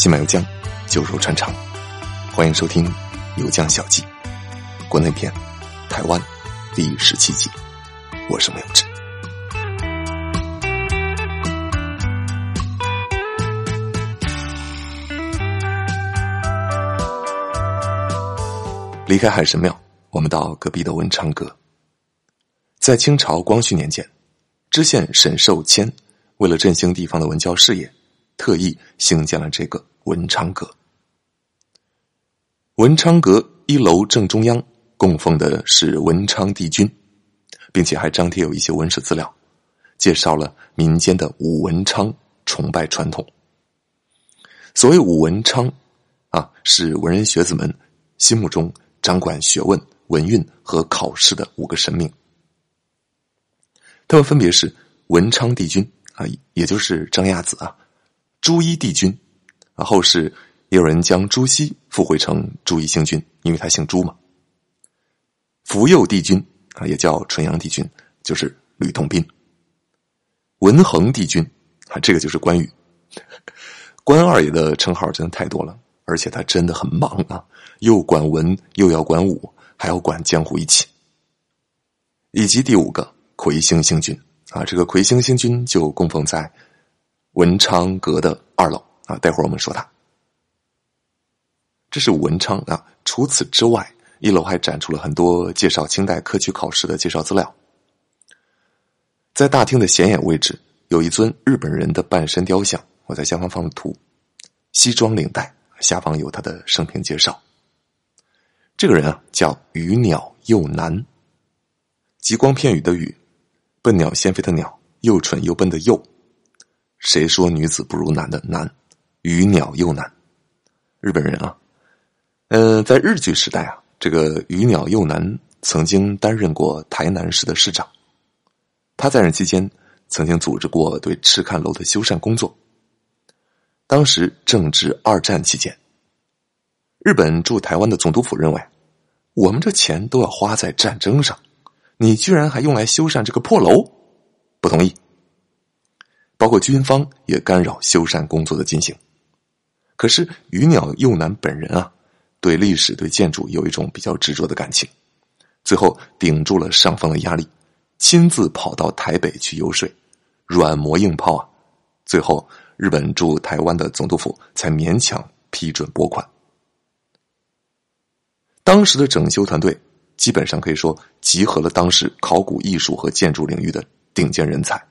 新马油江，酒肉穿肠，欢迎收听《油江小记》国内篇，台湾第十七集，我是没有志。离开海神庙，我们到隔壁的文昌阁。在清朝光绪年间，知县沈寿谦为了振兴地方的文教事业，特意兴建了这个。文昌阁，文昌阁一楼正中央供奉的是文昌帝君，并且还张贴有一些文史资料，介绍了民间的武文昌崇拜传统。所谓武文昌，啊，是文人学子们心目中掌管学问、文运和考试的五个神明。他们分别是文昌帝君啊，也就是张亚子啊，朱一帝君。后世也有人将朱熹附会成朱一星君，因为他姓朱嘛。福佑帝君啊，也叫纯阳帝君，就是吕洞宾。文恒帝君啊，这个就是关羽。关二爷的称号真的太多了，而且他真的很忙啊，又管文又要管武，还要管江湖义气。以及第五个魁星星君啊，这个魁星星君就供奉在文昌阁的二楼。啊，待会儿我们说它。这是文昌啊。除此之外，一楼还展出了很多介绍清代科举考试的介绍资料。在大厅的显眼位置，有一尊日本人的半身雕像，我在下方放了图，西装领带，下方有他的生平介绍。这个人啊，叫鱼鸟又男，极光片羽的羽，笨鸟先飞的鸟，又蠢又笨的又，谁说女子不如男的男？鱼鸟又男，日本人啊，嗯，在日据时代啊，这个鱼鸟又男曾经担任过台南市的市长。他在任期间，曾经组织过对赤坎楼的修缮工作。当时正值二战期间，日本驻台湾的总督府认为，我们这钱都要花在战争上，你居然还用来修缮这个破楼，不同意。包括军方也干扰修缮工作的进行。可是鱼鸟幼男本人啊，对历史、对建筑有一种比较执着的感情，最后顶住了上方的压力，亲自跑到台北去游说，软磨硬泡啊，最后日本驻台湾的总督府才勉强批准拨款。当时的整修团队基本上可以说集合了当时考古艺术和建筑领域的顶尖人才，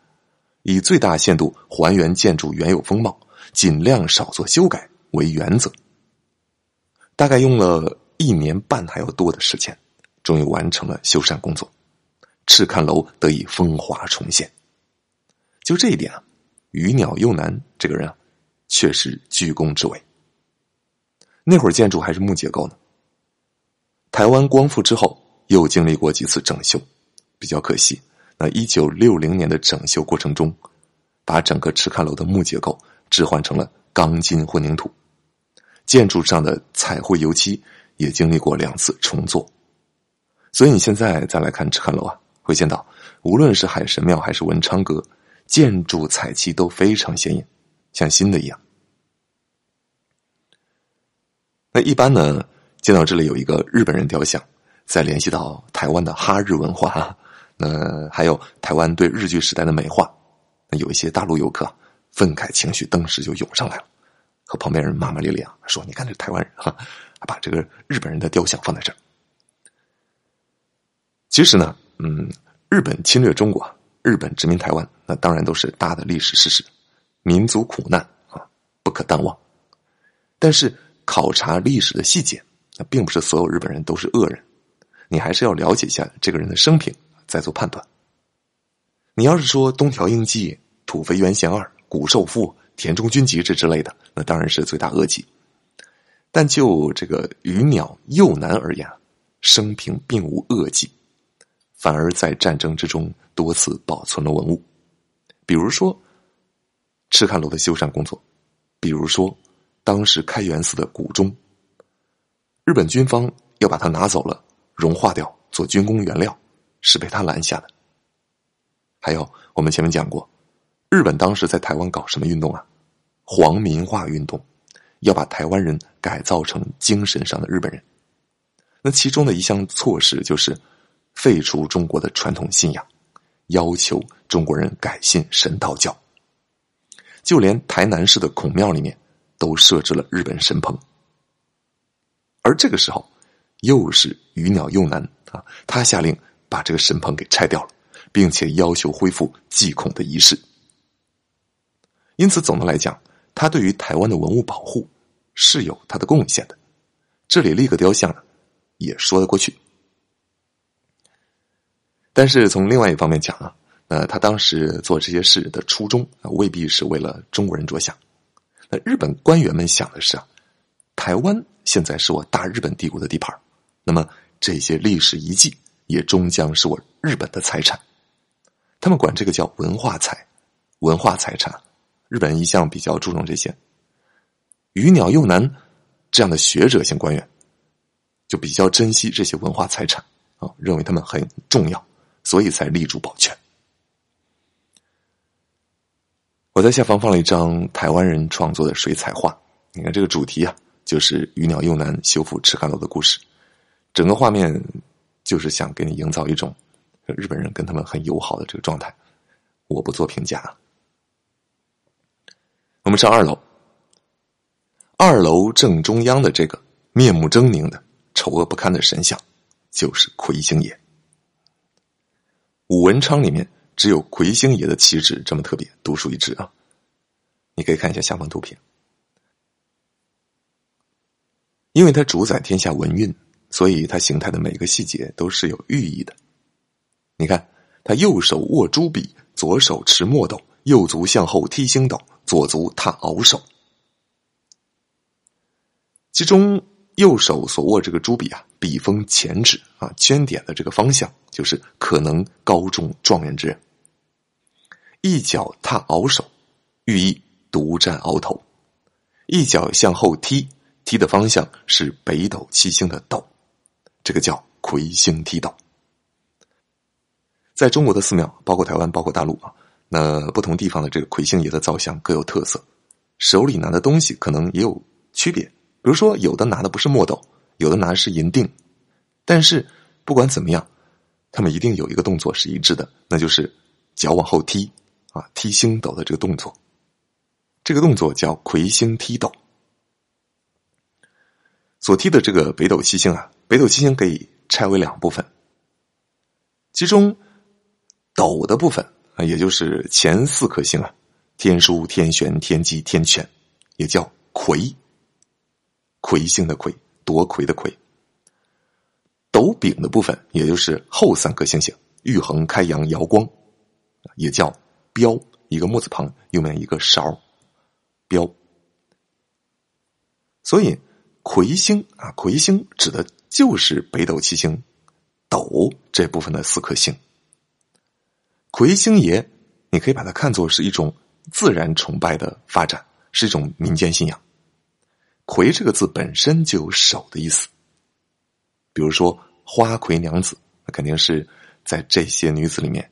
以最大限度还原建筑原有风貌，尽量少做修改。为原则，大概用了一年半还要多的时间，终于完成了修缮工作，赤坎楼得以风华重现。就这一点啊，鱼鸟又难这个人啊，确实居功至伟。那会儿建筑还是木结构呢。台湾光复之后，又经历过几次整修，比较可惜。那一九六零年的整修过程中，把整个赤坎楼的木结构置换成了钢筋混凝土。建筑上的彩绘油漆也经历过两次重做，所以你现在再来看赤坎楼啊，会见到无论是海神庙还是文昌阁，建筑彩漆都非常鲜艳，像新的一样。那一般呢，见到这里有一个日本人雕像，再联系到台湾的哈日文化，那还有台湾对日据时代的美化，那有一些大陆游客愤慨情绪顿时就涌上来了。和旁边人骂骂咧咧啊，说：“你看这台湾人哈，把这个日本人的雕像放在这儿。”其实呢，嗯，日本侵略中国，日本殖民台湾，那当然都是大的历史事实，民族苦难啊，不可淡忘。但是考察历史的细节，那并不是所有日本人都是恶人，你还是要了解一下这个人的生平，再做判断。你要是说东条英机、土肥原贤二、谷寿夫。田中军吉这之类的，那当然是罪大恶极。但就这个鱼鸟幼男而言，生平并无恶迹，反而在战争之中多次保存了文物，比如说赤坎楼的修缮工作，比如说当时开元寺的古钟，日本军方要把它拿走了，融化掉做军工原料，是被他拦下的。还有我们前面讲过，日本当时在台湾搞什么运动啊？皇民化运动，要把台湾人改造成精神上的日本人。那其中的一项措施就是废除中国的传统信仰，要求中国人改信神道教。就连台南市的孔庙里面都设置了日本神棚。而这个时候，又是鱼鸟右南啊，他下令把这个神棚给拆掉了，并且要求恢复祭孔的仪式。因此，总的来讲，他对于台湾的文物保护是有他的贡献的。这里立个雕像呢。也说得过去，但是从另外一方面讲啊，呃，他当时做这些事的初衷啊，未必是为了中国人着想。那日本官员们想的是啊，台湾现在是我大日本帝国的地盘，那么这些历史遗迹也终将是我日本的财产。他们管这个叫文化财、文化财产。日本一向比较注重这些。鱼鸟又南这样的学者型官员。就比较珍惜这些文化财产啊，认为他们很重要，所以才立柱保全。我在下方放了一张台湾人创作的水彩画，你看这个主题啊，就是鱼鸟又南修复赤坎楼的故事，整个画面就是想给你营造一种日本人跟他们很友好的这个状态。我不做评价。我们上二楼，二楼正中央的这个面目狰狞的。丑恶不堪的神像，就是魁星爷。武文昌里面只有魁星爷的气质这么特别，独树一帜啊！你可以看一下下方图片，因为它主宰天下文运，所以它形态的每个细节都是有寓意的。你看，他右手握朱笔，左手持墨斗，右足向后踢星斗，左足踏鳌首，其中。右手所握这个朱笔啊，笔锋前指啊，圈点的这个方向就是可能高中状元之人。一脚踏鳌首，寓意独占鳌头；一脚向后踢，踢的方向是北斗七星的斗，这个叫魁星踢斗。在中国的寺庙，包括台湾，包括大陆啊，那不同地方的这个魁星爷的造像各有特色，手里拿的东西可能也有区别。比如说，有的拿的不是墨斗，有的拿的是银锭，但是不管怎么样，他们一定有一个动作是一致的，那就是脚往后踢啊，踢星斗的这个动作。这个动作叫魁星踢斗。所踢的这个北斗七星啊，北斗七星可以拆为两部分，其中斗的部分也就是前四颗星啊，天枢、天璇、天机、天权，也叫魁。魁星的魁，夺魁的魁。斗柄的部分，也就是后三颗星星，玉衡、开阳、瑶光，也叫标，一个木字旁，右面一个勺，标。所以魁星啊，魁星指的就是北斗七星斗这部分的四颗星。魁星爷，你可以把它看作是一种自然崇拜的发展，是一种民间信仰。魁这个字本身就有手的意思，比如说花魁娘子，那肯定是在这些女子里面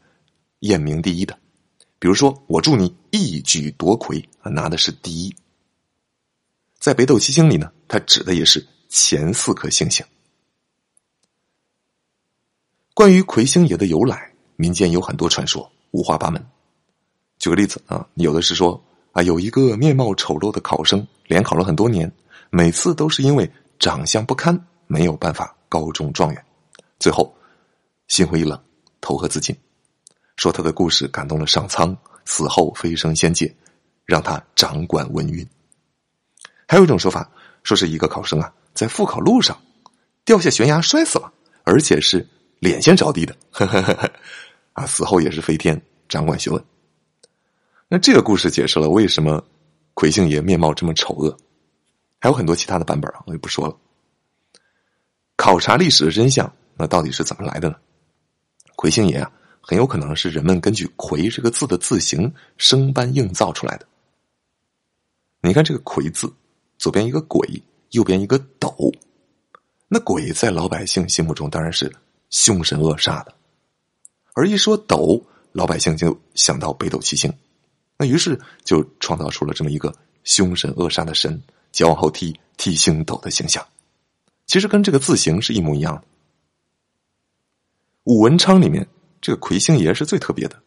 艳名第一的。比如说我祝你一举夺魁，拿的是第一。在北斗七星里呢，它指的也是前四颗星星。关于魁星爷的由来，民间有很多传说，五花八门。举个例子啊，有的是说啊，有一个面貌丑陋的考生，连考了很多年。每次都是因为长相不堪，没有办法高中状元，最后心灰意冷，投河自尽。说他的故事感动了上苍，死后飞升仙界，让他掌管文运。还有一种说法，说是一个考生啊，在复考路上掉下悬崖摔死了，而且是脸先着地的，啊，死后也是飞天掌管学问。那这个故事解释了为什么魁星爷面貌这么丑恶。还有很多其他的版本啊，我就不说了。考察历史的真相，那到底是怎么来的呢？魁星爷啊，很有可能是人们根据“魁”这个字的字形生搬硬造出来的。你看这个“魁”字，左边一个鬼，右边一个斗。那鬼在老百姓心目中当然是凶神恶煞的，而一说斗，老百姓就想到北斗七星，那于是就创造出了这么一个凶神恶煞的神。脚往后踢踢星斗的形象，其实跟这个字形是一模一样的。武文昌里面这个魁星爷是最特别的，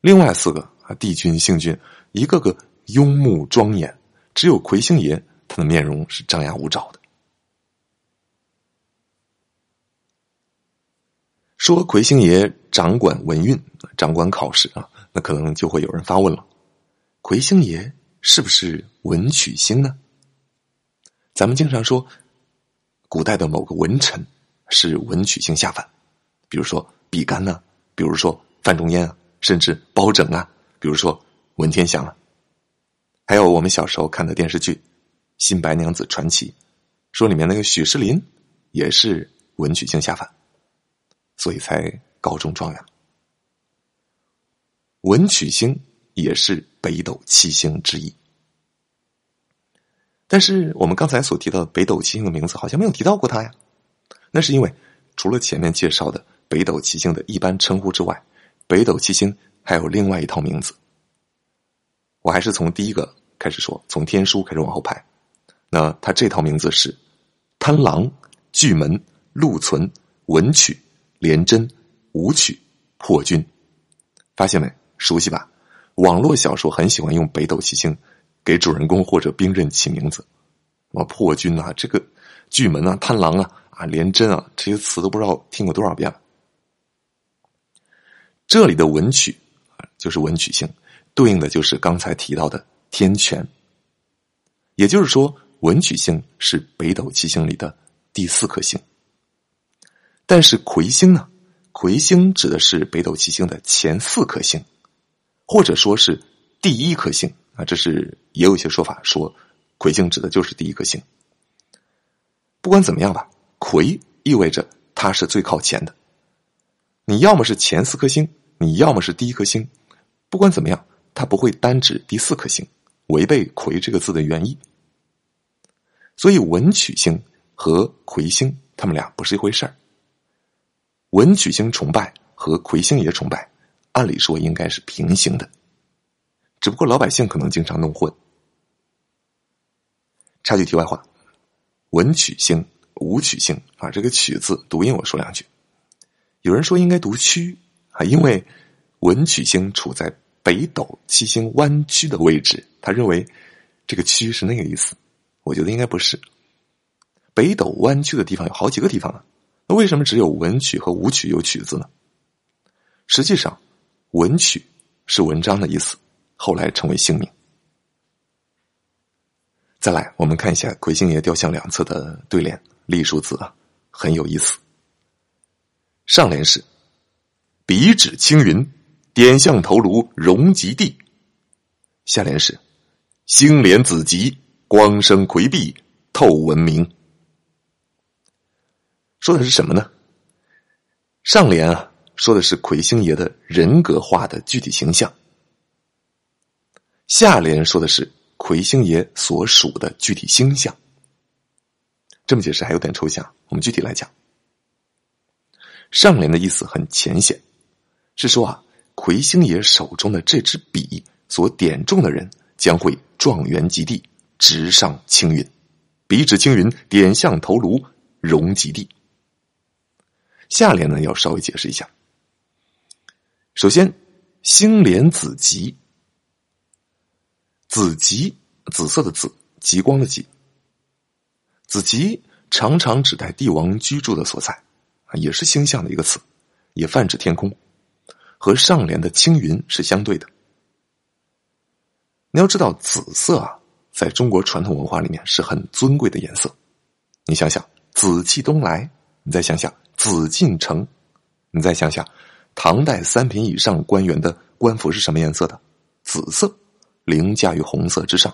另外四个啊帝君、星君一个个雍穆庄严，只有魁星爷他的面容是张牙舞爪的。说魁星爷掌管文运，掌管考试啊，那可能就会有人发问了：魁星爷是不是文曲星呢？咱们经常说，古代的某个文臣是文曲星下凡。比如说比干呢，比如说范仲淹啊，甚至包拯啊，比如说文天祥啊，还有我们小时候看的电视剧《新白娘子传奇》，说里面那个许仕林也是文曲星下凡，所以才高中状元。文曲星也是北斗七星之一，但是我们刚才所提到北斗七星的名字好像没有提到过他呀，那是因为除了前面介绍的。北斗七星的一般称呼之外，北斗七星还有另外一套名字。我还是从第一个开始说，从天书开始往后排。那他这套名字是：贪狼、巨门、禄存、文曲、廉贞、武曲、破军。发现没？熟悉吧？网络小说很喜欢用北斗七星给主人公或者兵刃起名字。什么破军啊，这个巨门啊，贪狼啊，啊，廉贞啊，这些词都不知道听过多少遍了。这里的文曲啊，就是文曲星，对应的就是刚才提到的天权。也就是说，文曲星是北斗七星里的第四颗星。但是魁星呢？魁星指的是北斗七星的前四颗星，或者说是第一颗星啊。这是也有一些说法说，魁星指的就是第一颗星。不管怎么样吧，魁意味着它是最靠前的。你要么是前四颗星，你要么是第一颗星，不管怎么样，它不会单指第四颗星，违背“魁”这个字的原意。所以文曲星和魁星，他们俩不是一回事儿。文曲星崇拜和魁星爷崇拜，按理说应该是平行的，只不过老百姓可能经常弄混。插句题外话，文曲星、武曲星啊，这个“曲”字读音，我说两句。有人说应该读曲啊，因为文曲星处在北斗七星弯曲的位置，他认为这个曲是那个意思。我觉得应该不是。北斗弯曲的地方有好几个地方啊，那为什么只有文曲和武曲有曲字呢？实际上，文曲是文章的意思，后来成为姓名。再来，我们看一下魁星爷雕像两侧的对联隶书字啊，很有意思。上联是“笔指青云，点向头颅荣极地”，下联是“星连子集，光生魁壁，透文明”。说的是什么呢？上联啊，说的是魁星爷的人格化的具体形象；下联说的是魁星爷所属的具体星象。这么解释还有点抽象，我们具体来讲。上联的意思很浅显，是说啊，魁星爷手中的这支笔所点中的人将会状元及第，直上青云。笔指青云，点向头颅，荣及第。下联呢，要稍微解释一下。首先，星连紫极，紫极，紫色的紫，极光的极，紫极常常指代帝王居住的所在。啊，也是星象的一个词，也泛指天空，和上联的青云是相对的。你要知道，紫色啊，在中国传统文化里面是很尊贵的颜色。你想想，紫气东来，你再想想紫禁城，你再想想唐代三品以上官员的官服是什么颜色的？紫色，凌驾于红色之上。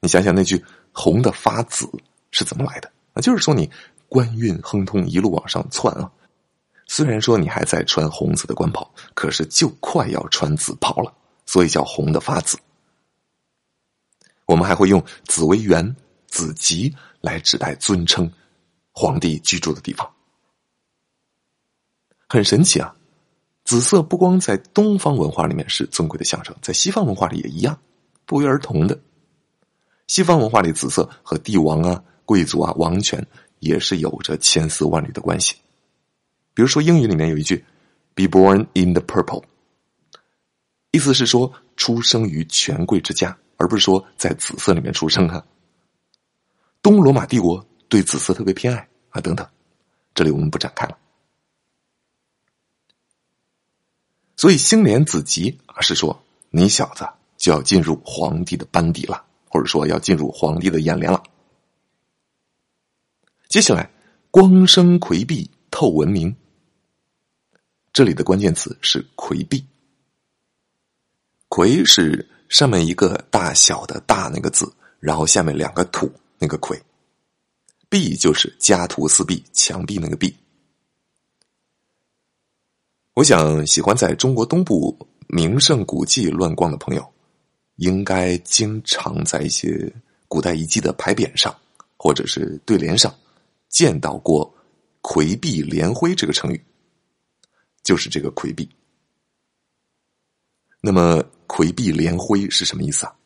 你想想那句“红的发紫”是怎么来的？那就是说你。官运亨通，一路往上窜啊！虽然说你还在穿红色的官袍，可是就快要穿紫袍了，所以叫红的发紫。我们还会用紫为元、紫极来指代尊称皇帝居住的地方，很神奇啊！紫色不光在东方文化里面是尊贵的象征，在西方文化里也一样，不约而同的。西方文化里，紫色和帝王啊、贵族啊、王权也是有着千丝万缕的关系。比如说，英语里面有一句 “be born in the purple”，意思是说出生于权贵之家，而不是说在紫色里面出生啊。东罗马帝国对紫色特别偏爱啊，等等，这里我们不展开了。所以星连子集啊，是说你小子就要进入皇帝的班底了。或者说要进入皇帝的眼帘了。接下来，光生魁璧透文明。这里的关键词是魁璧。魁是上面一个大小的大那个字，然后下面两个土那个魁。壁就是家徒四壁墙壁那个壁。我想喜欢在中国东部名胜古迹乱逛的朋友。应该经常在一些古代遗迹的牌匾上，或者是对联上见到过“魁璧连辉”这个成语，就是这个魁壁。那么“魁璧连辉”是什么意思啊？“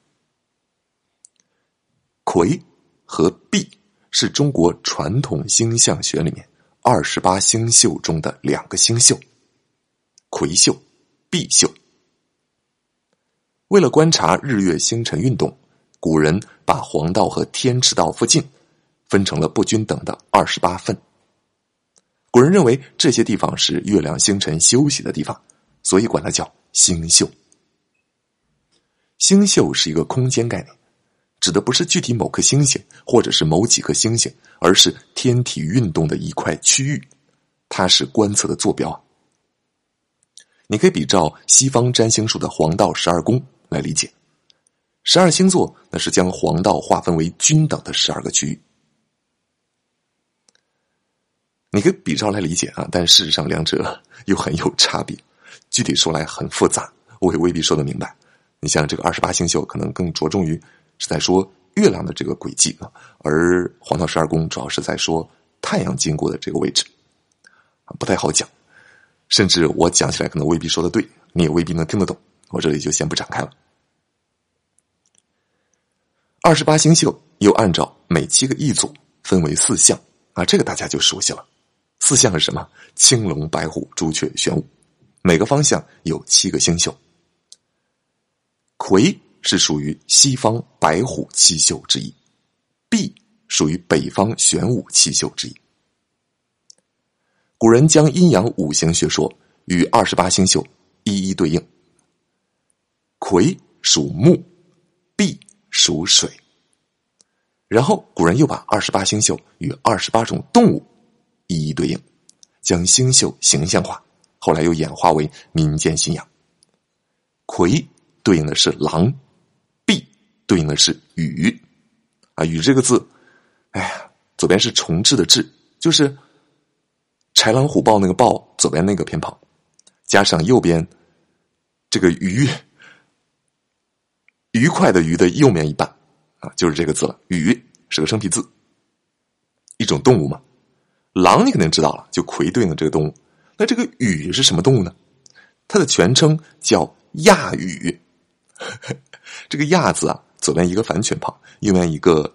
魁”和“璧”是中国传统星象学里面二十八星宿中的两个星宿，魁宿、毕宿。为了观察日月星辰运动，古人把黄道和天池道附近分成了不均等的二十八份。古人认为这些地方是月亮星辰休息的地方，所以管它叫星宿。星宿是一个空间概念，指的不是具体某颗星星或者是某几颗星星，而是天体运动的一块区域，它是观测的坐标。你可以比照西方占星术的黄道十二宫。来理解，十二星座那是将黄道划分为均等的十二个区域。你可以比照来理解啊，但事实上两者又很有差别，具体说来很复杂，我也未必说得明白。你像这个二十八星宿，可能更着重于是在说月亮的这个轨迹啊，而黄道十二宫主要是在说太阳经过的这个位置，不太好讲，甚至我讲起来可能未必说的对，你也未必能听得懂。我这里就先不展开了。二十八星宿又按照每七个一组分为四象啊，这个大家就熟悉了。四象是什么？青龙、白虎、朱雀、玄武，每个方向有七个星宿。魁是属于西方白虎七宿之一，璧属于北方玄武七宿之一。古人将阴阳五行学说与二十八星宿一一对应。魁属木，璧属水。然后古人又把二十八星宿与二十八种动物一一对应，将星宿形象化。后来又演化为民间信仰。魁对应的是狼，对应的是羽。啊，羽这个字，哎呀，左边是重置的置，就是豺狼虎豹那个豹左边那个偏旁，加上右边这个鱼。愉快的“愉”的右面一半，啊，就是这个字了。愉是个生僻字，一种动物嘛。狼你肯定知道了，就魁对应的这个动物。那这个“羽”是什么动物呢？它的全称叫亚羽。这个“亚”字啊，左边一个反犬旁，右边一个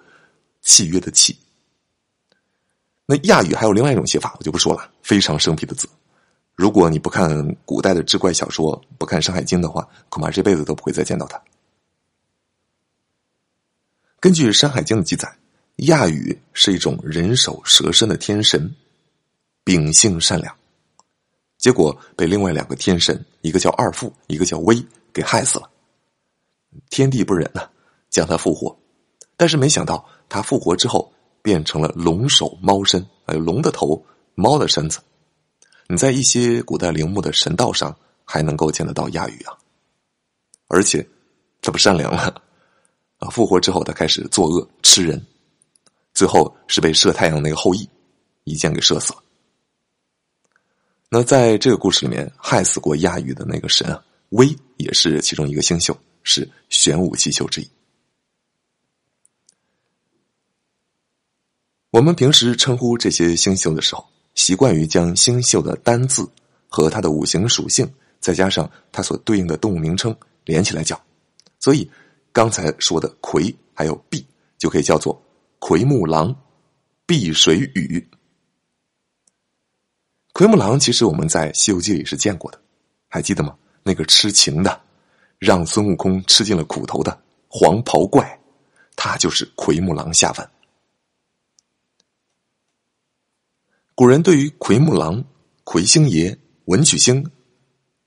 契约的“契”。那亚语还有另外一种写法，我就不说了，非常生僻的字。如果你不看古代的志怪小说，不看《山海经》的话，恐怕这辈子都不会再见到它。根据《山海经》的记载，亚语是一种人首蛇身的天神，秉性善良，结果被另外两个天神，一个叫二父，一个叫威，给害死了。天地不仁呐，将他复活，但是没想到他复活之后变成了龙首猫身，还有龙的头，猫的身子。你在一些古代陵墓的神道上还能够见得到亚羽啊，而且这不善良了。啊！复活之后，他开始作恶吃人，最后是被射太阳那个后羿一箭给射死了。那在这个故事里面，害死过亚羽的那个神啊，威也是其中一个星宿，是玄武七宿之一。我们平时称呼这些星宿的时候，习惯于将星宿的单字和它的五行属性，再加上它所对应的动物名称连起来讲，所以。刚才说的魁还有璧就可以叫做奎木狼、碧水雨。奎木狼其实我们在《西游记》里是见过的，还记得吗？那个痴情的，让孙悟空吃尽了苦头的黄袍怪，他就是奎木狼下凡。古人对于奎木狼、魁星爷、文曲星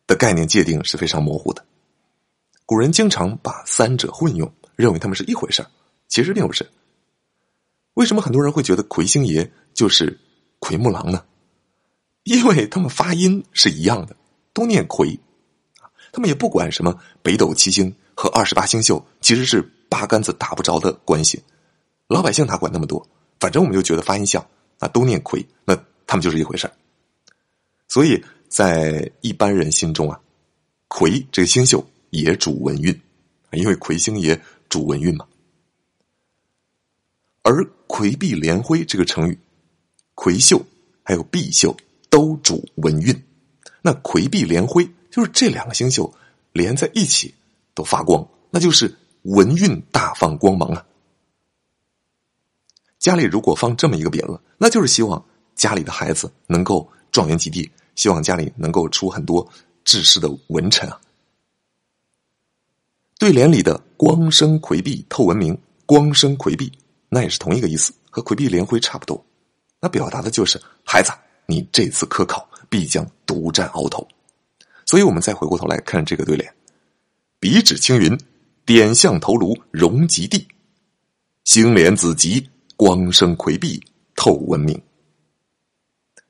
的概念界定是非常模糊的。古人经常把三者混用，认为他们是一回事儿其实并不是。为什么很多人会觉得魁星爷就是奎木狼呢？因为他们发音是一样的，都念魁。他们也不管什么北斗七星和二十八星宿，其实是八竿子打不着的关系。老百姓哪管那么多？反正我们就觉得发音像，啊都念魁，那他们就是一回事所以在一般人心中啊，魁这个星宿也主文运，因为魁星爷主文运嘛。而魁碧连辉这个成语，魁秀还有碧秀都主文运，那魁碧连辉。就是这两个星宿连在一起都发光，那就是文运大放光芒啊！家里如果放这么一个匾额，那就是希望家里的孩子能够状元及第，希望家里能够出很多治世的文臣啊。对联里的“光生魁碧透文明”，“光生魁碧”那也是同一个意思，和“魁碧连辉”差不多。那表达的就是孩子，你这次科考必将独占鳌头。所以我们再回过头来看这个对联：“笔指青云，点向头颅，荣极地；星连子集，光生魁碧，透文明。”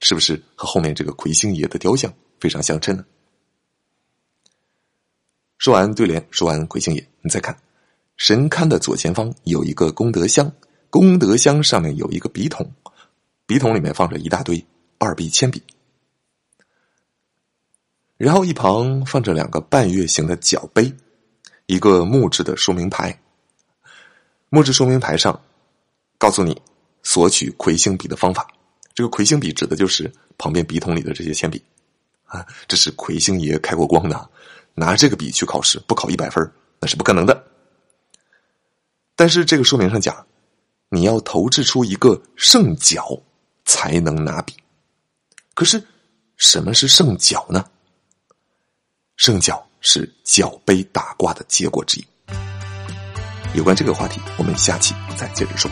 是不是和后面这个魁星爷的雕像非常相称呢？说完对联，说完魁星爷，你再看神龛的左前方有一个功德箱，功德箱上面有一个笔筒，笔筒里面放着一大堆二 B 铅笔。然后一旁放着两个半月形的角杯，一个木质的说明牌。木质说明牌上告诉你索取魁星笔的方法。这个魁星笔指的就是旁边笔筒里的这些铅笔啊，这是魁星爷开过光的，拿这个笔去考试不考一百分那是不可能的。但是这个说明上讲，你要投掷出一个圣角才能拿笔。可是什么是圣角呢？圣角是角杯打卦的结果之一。有关这个话题，我们下期再接着说。